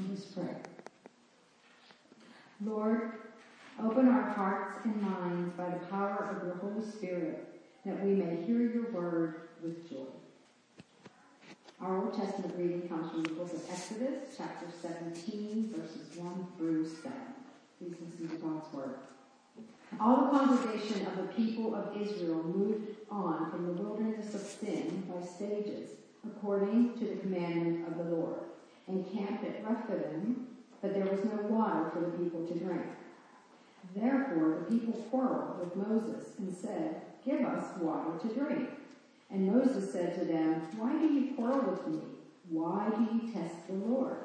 Let us pray. Lord, open our hearts and minds by the power of your Holy Spirit that we may hear your word with joy. Our Old Testament reading comes from the book of Exodus, chapter 17, verses 1 through 7. Please listen to God's word. All the congregation of the people of Israel moved on from the wilderness of sin by stages, according to the commandment of the Lord, and camped at Rephidim, but there was no water for the people to drink. Therefore the people quarreled with Moses and said, Give us water to drink. And Moses said to them, Why do you quarrel with me? Why do you test the Lord?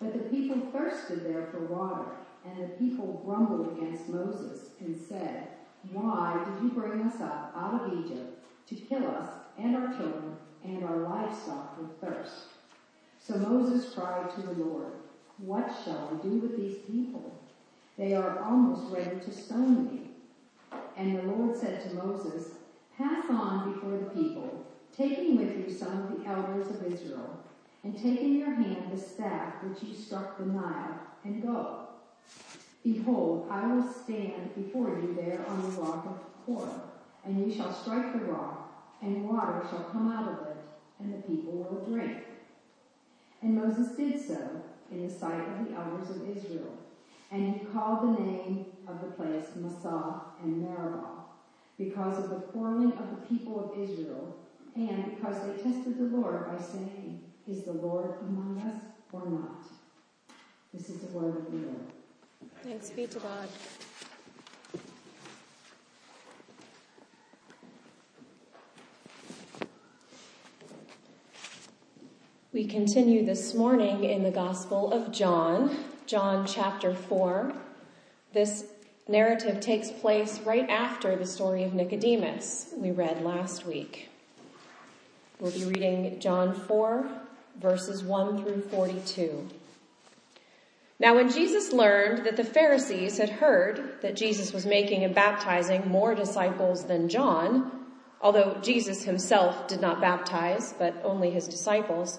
But the people thirsted there for water, and the people grumbled against Moses and said, Why did you bring us up out of Egypt to kill us and our children and our livestock with thirst? So Moses cried to the Lord, What shall I do with these people? They are almost ready to stone me. And the Lord said to Moses, Pass on before the people, taking with you some of the elders of Israel, and take in your hand the staff which you struck the Nile, and go. Behold, I will stand before you there on the rock of Horeb, and you shall strike the rock, and water shall come out of it, and the people will drink. And Moses did so in the sight of the elders of Israel, and he called the name of the place Massah and Meribah because of the quarreling of the people of Israel, and because they tested the Lord by saying, Is the Lord among us or not? This is the word of the Lord. Thanks be to God. We continue this morning in the Gospel of John, John chapter 4. This narrative takes place right after the story of Nicodemus we read last week. We'll be reading John 4, verses 1 through 42. Now, when Jesus learned that the Pharisees had heard that Jesus was making and baptizing more disciples than John, although Jesus himself did not baptize, but only his disciples,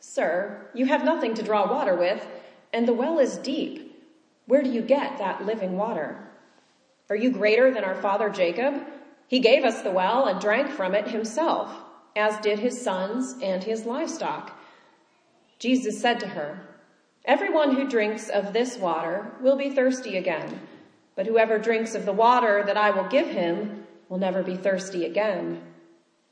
Sir, you have nothing to draw water with, and the well is deep. Where do you get that living water? Are you greater than our father Jacob? He gave us the well and drank from it himself, as did his sons and his livestock. Jesus said to her, Everyone who drinks of this water will be thirsty again, but whoever drinks of the water that I will give him will never be thirsty again.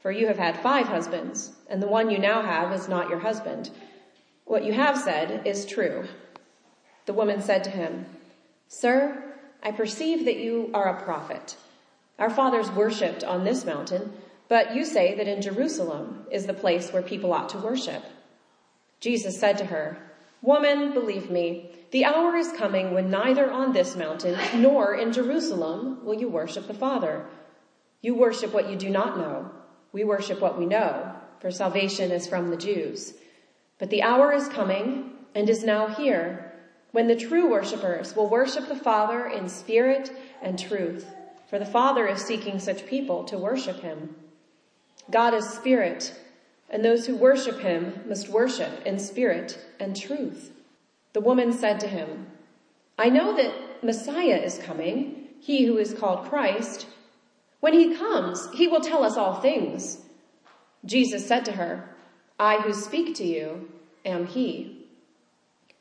for you have had five husbands, and the one you now have is not your husband. What you have said is true. The woman said to him, Sir, I perceive that you are a prophet. Our fathers worshipped on this mountain, but you say that in Jerusalem is the place where people ought to worship. Jesus said to her, Woman, believe me, the hour is coming when neither on this mountain nor in Jerusalem will you worship the Father. You worship what you do not know. We worship what we know, for salvation is from the Jews. But the hour is coming and is now here when the true worshippers will worship the Father in spirit and truth, for the Father is seeking such people to worship him. God is spirit, and those who worship him must worship in spirit and truth. The woman said to him, I know that Messiah is coming, he who is called Christ. When he comes, he will tell us all things. Jesus said to her, I who speak to you am he.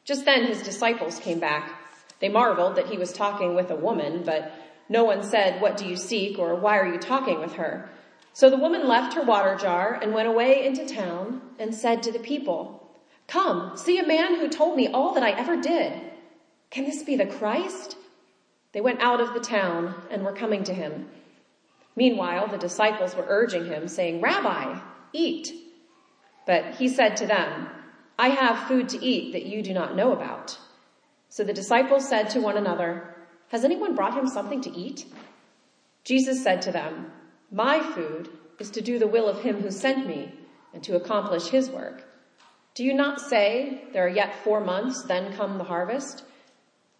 Just then his disciples came back. They marveled that he was talking with a woman, but no one said, what do you seek or why are you talking with her? So the woman left her water jar and went away into town and said to the people, come, see a man who told me all that I ever did. Can this be the Christ? They went out of the town and were coming to him. Meanwhile, the disciples were urging him, saying, Rabbi, eat. But he said to them, I have food to eat that you do not know about. So the disciples said to one another, Has anyone brought him something to eat? Jesus said to them, My food is to do the will of him who sent me and to accomplish his work. Do you not say, There are yet four months, then come the harvest?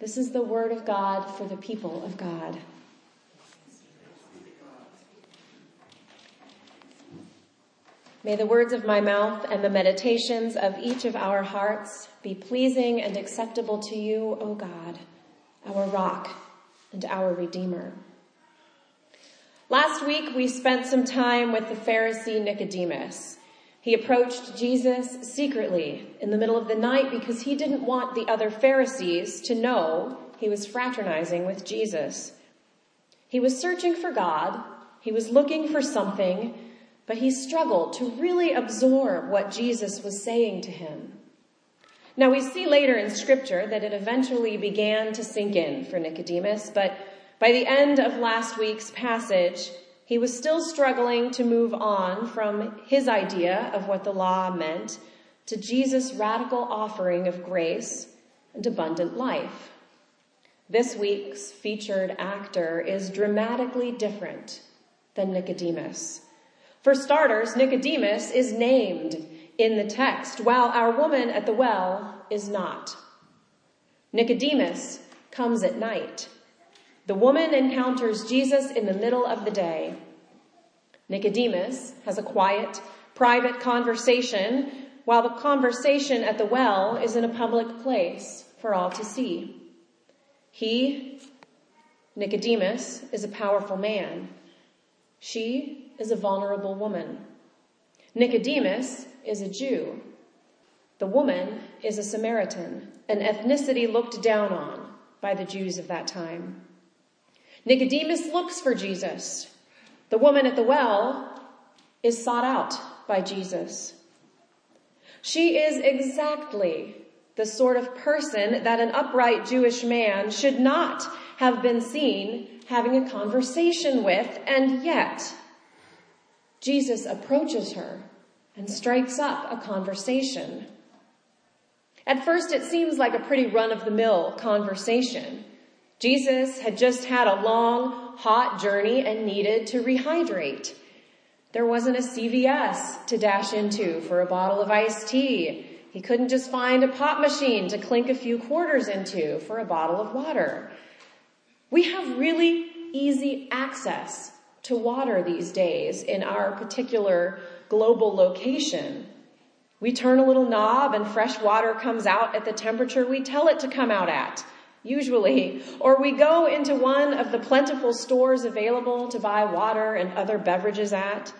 This is the word of God for the people of God. May the words of my mouth and the meditations of each of our hearts be pleasing and acceptable to you, O God, our rock and our redeemer. Last week we spent some time with the Pharisee Nicodemus. He approached Jesus secretly in the middle of the night because he didn't want the other Pharisees to know he was fraternizing with Jesus. He was searching for God. He was looking for something, but he struggled to really absorb what Jesus was saying to him. Now we see later in scripture that it eventually began to sink in for Nicodemus, but by the end of last week's passage, he was still struggling to move on from his idea of what the law meant to Jesus' radical offering of grace and abundant life. This week's featured actor is dramatically different than Nicodemus. For starters, Nicodemus is named in the text, while our woman at the well is not. Nicodemus comes at night. The woman encounters Jesus in the middle of the day. Nicodemus has a quiet, private conversation while the conversation at the well is in a public place for all to see. He, Nicodemus, is a powerful man. She is a vulnerable woman. Nicodemus is a Jew. The woman is a Samaritan, an ethnicity looked down on by the Jews of that time. Nicodemus looks for Jesus. The woman at the well is sought out by Jesus. She is exactly the sort of person that an upright Jewish man should not have been seen having a conversation with, and yet Jesus approaches her and strikes up a conversation. At first it seems like a pretty run of the mill conversation. Jesus had just had a long, hot journey and needed to rehydrate. There wasn't a CVS to dash into for a bottle of iced tea. He couldn't just find a pop machine to clink a few quarters into for a bottle of water. We have really easy access to water these days in our particular global location. We turn a little knob and fresh water comes out at the temperature we tell it to come out at usually, or we go into one of the plentiful stores available to buy water and other beverages at.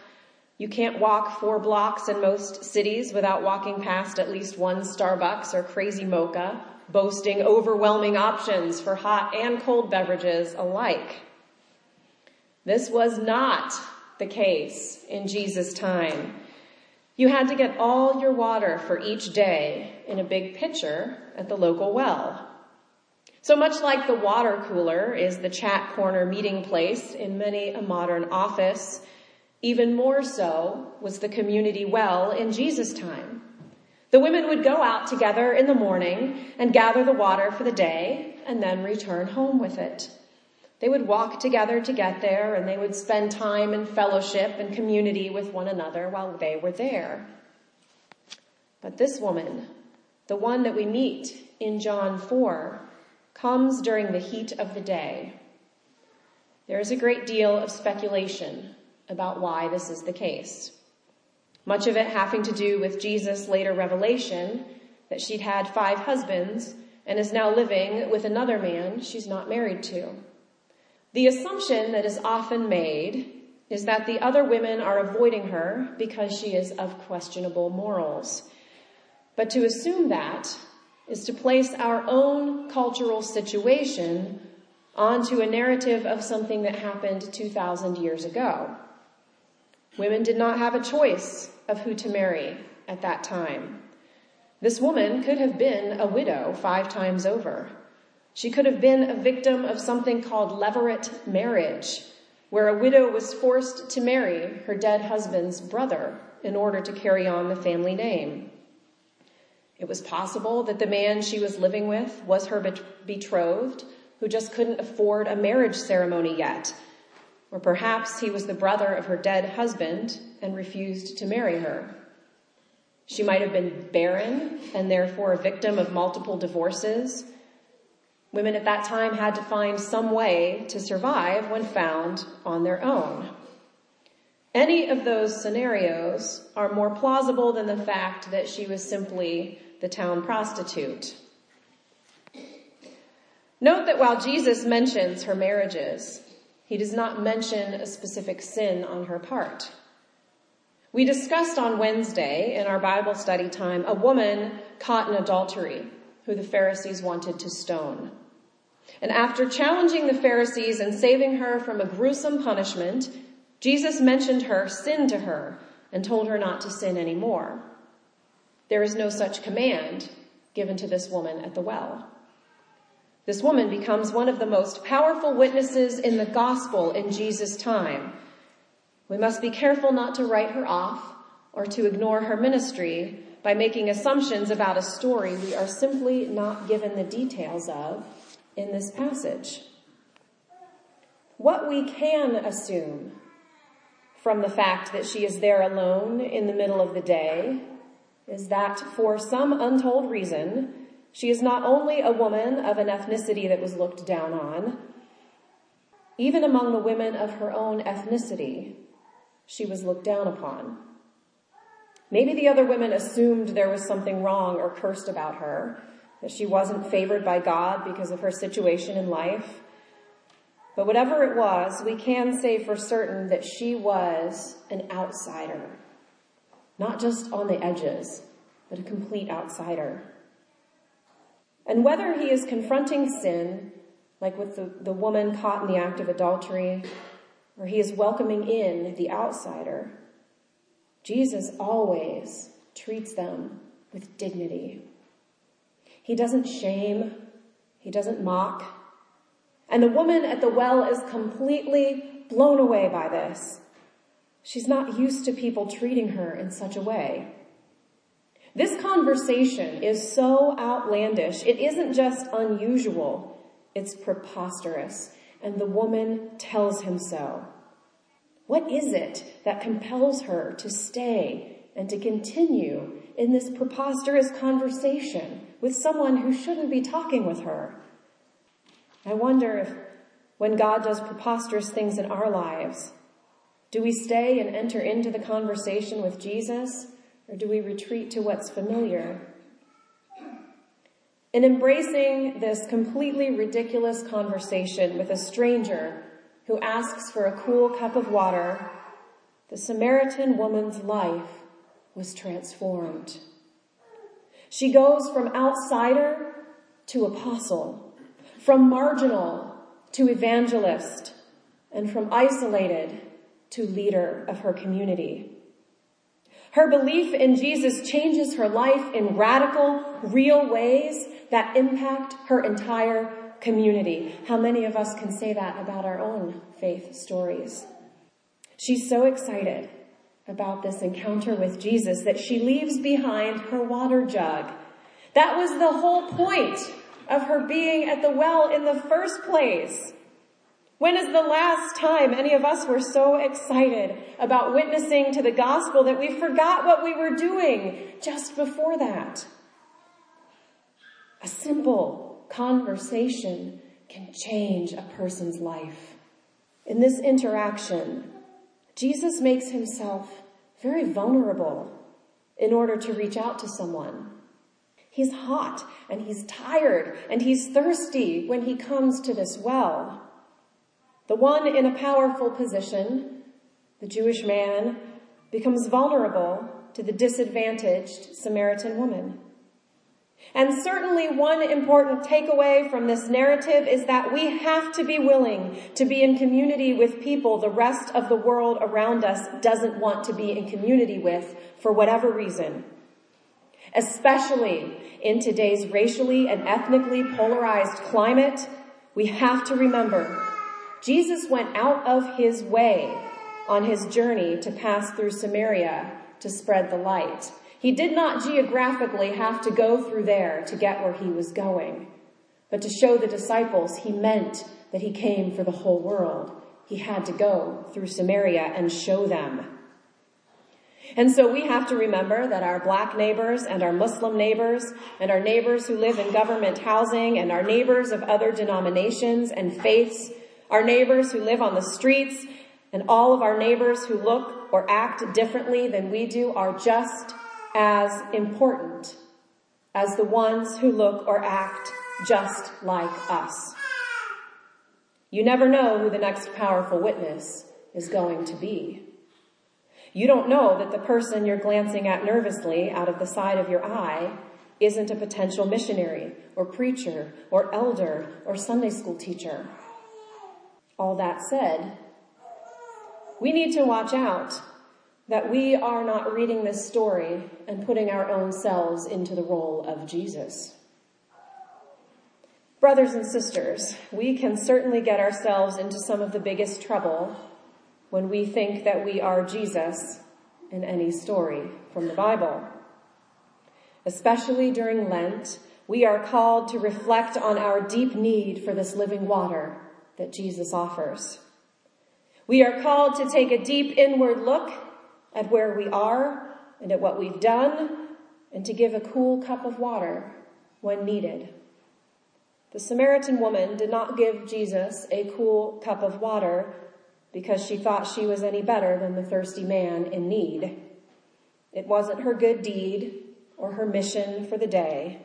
You can't walk four blocks in most cities without walking past at least one Starbucks or Crazy Mocha, boasting overwhelming options for hot and cold beverages alike. This was not the case in Jesus' time. You had to get all your water for each day in a big pitcher at the local well. So much like the water cooler is the chat corner meeting place in many a modern office, even more so was the community well in Jesus' time. The women would go out together in the morning and gather the water for the day and then return home with it. They would walk together to get there and they would spend time in fellowship and community with one another while they were there. But this woman, the one that we meet in John 4, comes during the heat of the day. There is a great deal of speculation about why this is the case. Much of it having to do with Jesus' later revelation that she'd had five husbands and is now living with another man she's not married to. The assumption that is often made is that the other women are avoiding her because she is of questionable morals. But to assume that is to place our own cultural situation onto a narrative of something that happened 2,000 years ago. Women did not have a choice of who to marry at that time. This woman could have been a widow five times over. She could have been a victim of something called levirate marriage, where a widow was forced to marry her dead husband's brother in order to carry on the family name. It was possible that the man she was living with was her betrothed who just couldn't afford a marriage ceremony yet. Or perhaps he was the brother of her dead husband and refused to marry her. She might have been barren and therefore a victim of multiple divorces Women at that time had to find some way to survive when found on their own. Any of those scenarios are more plausible than the fact that she was simply the town prostitute. Note that while Jesus mentions her marriages, he does not mention a specific sin on her part. We discussed on Wednesday in our Bible study time a woman caught in adultery who the Pharisees wanted to stone. And after challenging the Pharisees and saving her from a gruesome punishment, Jesus mentioned her sin to her and told her not to sin anymore. There is no such command given to this woman at the well. This woman becomes one of the most powerful witnesses in the gospel in Jesus' time. We must be careful not to write her off or to ignore her ministry by making assumptions about a story we are simply not given the details of in this passage. What we can assume from the fact that she is there alone in the middle of the day is that for some untold reason, she is not only a woman of an ethnicity that was looked down on, even among the women of her own ethnicity, she was looked down upon. Maybe the other women assumed there was something wrong or cursed about her, that she wasn't favored by God because of her situation in life. But whatever it was, we can say for certain that she was an outsider. Not just on the edges, but a complete outsider. And whether he is confronting sin, like with the, the woman caught in the act of adultery, or he is welcoming in the outsider, Jesus always treats them with dignity. He doesn't shame. He doesn't mock. And the woman at the well is completely blown away by this. She's not used to people treating her in such a way. This conversation is so outlandish. It isn't just unusual. It's preposterous. And the woman tells him so. What is it that compels her to stay and to continue in this preposterous conversation with someone who shouldn't be talking with her. I wonder if when God does preposterous things in our lives, do we stay and enter into the conversation with Jesus or do we retreat to what's familiar? In embracing this completely ridiculous conversation with a stranger who asks for a cool cup of water, the Samaritan woman's life was transformed. She goes from outsider to apostle, from marginal to evangelist, and from isolated to leader of her community. Her belief in Jesus changes her life in radical, real ways that impact her entire community. How many of us can say that about our own faith stories? She's so excited about this encounter with Jesus that she leaves behind her water jug. That was the whole point of her being at the well in the first place. When is the last time any of us were so excited about witnessing to the gospel that we forgot what we were doing just before that? A simple conversation can change a person's life. In this interaction, Jesus makes himself very vulnerable in order to reach out to someone. He's hot and he's tired and he's thirsty when he comes to this well. The one in a powerful position, the Jewish man, becomes vulnerable to the disadvantaged Samaritan woman. And certainly one important takeaway from this narrative is that we have to be willing to be in community with people the rest of the world around us doesn't want to be in community with for whatever reason. Especially in today's racially and ethnically polarized climate, we have to remember Jesus went out of his way on his journey to pass through Samaria to spread the light. He did not geographically have to go through there to get where he was going, but to show the disciples he meant that he came for the whole world. He had to go through Samaria and show them. And so we have to remember that our black neighbors and our Muslim neighbors and our neighbors who live in government housing and our neighbors of other denominations and faiths our neighbors who live on the streets, and all of our neighbors who look or act differently than we do are just as important as the ones who look or act just like us. You never know who the next powerful witness is going to be. You don't know that the person you're glancing at nervously out of the side of your eye isn't a potential missionary or preacher or elder or Sunday school teacher. All that said, we need to watch out that we are not reading this story and putting our own selves into the role of Jesus. Brothers and sisters, we can certainly get ourselves into some of the biggest trouble when we think that we are Jesus in any story from the Bible. Especially during Lent, we are called to reflect on our deep need for this living water that Jesus offers. We are called to take a deep inward look at where we are and at what we've done and to give a cool cup of water when needed. The Samaritan woman did not give Jesus a cool cup of water because she thought she was any better than the thirsty man in need. It wasn't her good deed or her mission for the day.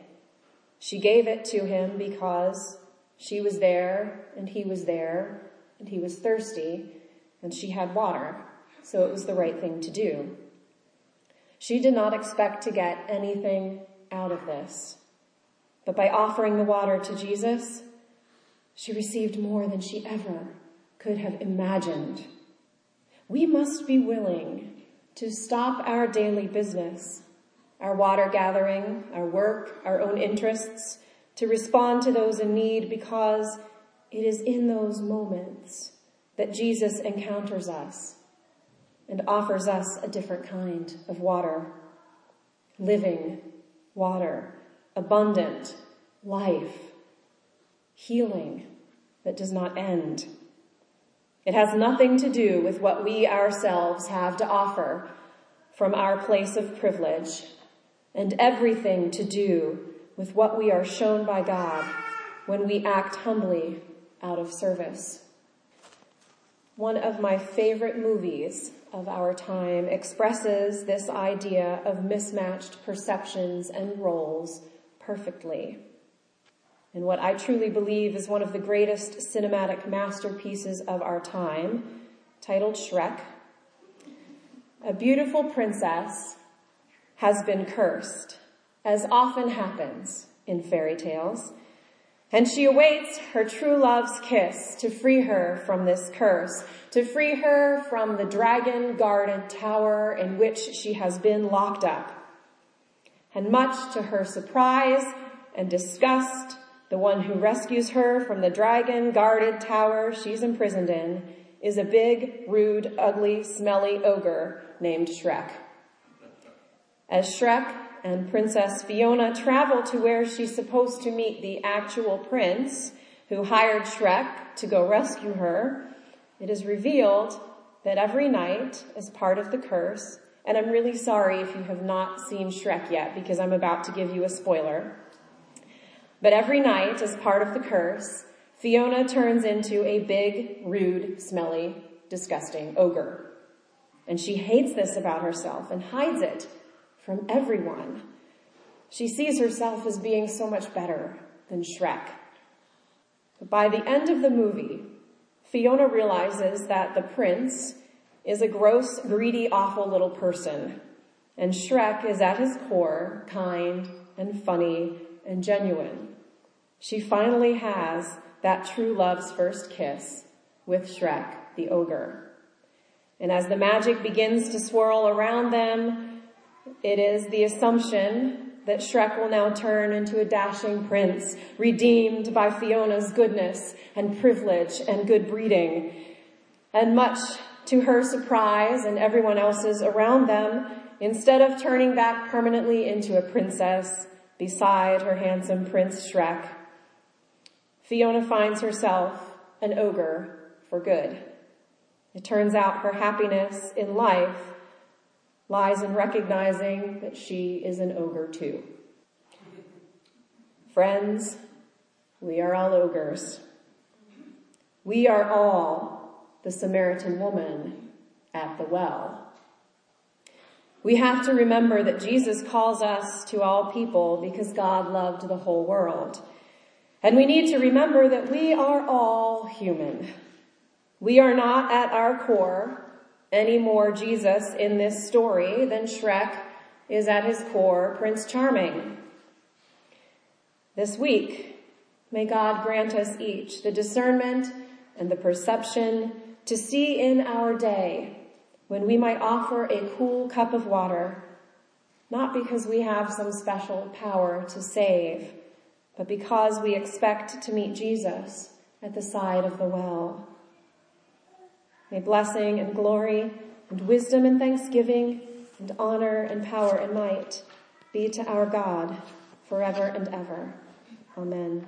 She gave it to him because she was there and he was there and he was thirsty and she had water, so it was the right thing to do. She did not expect to get anything out of this, but by offering the water to Jesus, she received more than she ever could have imagined. We must be willing to stop our daily business, our water gathering, our work, our own interests, to respond to those in need because it is in those moments that Jesus encounters us and offers us a different kind of water. Living water, abundant life, healing that does not end. It has nothing to do with what we ourselves have to offer from our place of privilege and everything to do with what we are shown by God when we act humbly out of service. One of my favorite movies of our time expresses this idea of mismatched perceptions and roles perfectly. And what I truly believe is one of the greatest cinematic masterpieces of our time, titled Shrek. A beautiful princess has been cursed, as often happens in fairy tales, and she awaits her true love's kiss to free her from this curse, to free her from the dragon guarded tower in which she has been locked up. And much to her surprise and disgust, the one who rescues her from the dragon guarded tower she's imprisoned in is a big, rude, ugly, smelly ogre named Shrek. As Shrek and Princess Fiona travel to where she's supposed to meet the actual prince who hired Shrek to go rescue her, it is revealed that every night, as part of the curse, and I'm really sorry if you have not seen Shrek yet because I'm about to give you a spoiler. But every night, as part of the curse, Fiona turns into a big, rude, smelly, disgusting ogre. And she hates this about herself and hides it from everyone. She sees herself as being so much better than Shrek. But by the end of the movie, Fiona realizes that the prince is a gross, greedy, awful little person. And Shrek is at his core kind and funny and genuine. She finally has that true love's first kiss with Shrek, the ogre. And as the magic begins to swirl around them, it is the assumption that Shrek will now turn into a dashing prince, redeemed by Fiona's goodness and privilege and good breeding. And much to her surprise and everyone else's around them, instead of turning back permanently into a princess beside her handsome Prince Shrek, Fiona finds herself an ogre for good. It turns out her happiness in life lies in recognizing that she is an ogre too. Friends, we are all ogres. We are all the Samaritan woman at the well. We have to remember that Jesus calls us to all people because God loved the whole world. And we need to remember that we are all human. We are not at our core any more Jesus in this story than Shrek is at his core Prince Charming. This week, may God grant us each the discernment and the perception to see in our day when we might offer a cool cup of water, not because we have some special power to save, but because we expect to meet Jesus at the side of the well. May blessing and glory and wisdom and thanksgiving and honor and power and might be to our God forever and ever. Amen.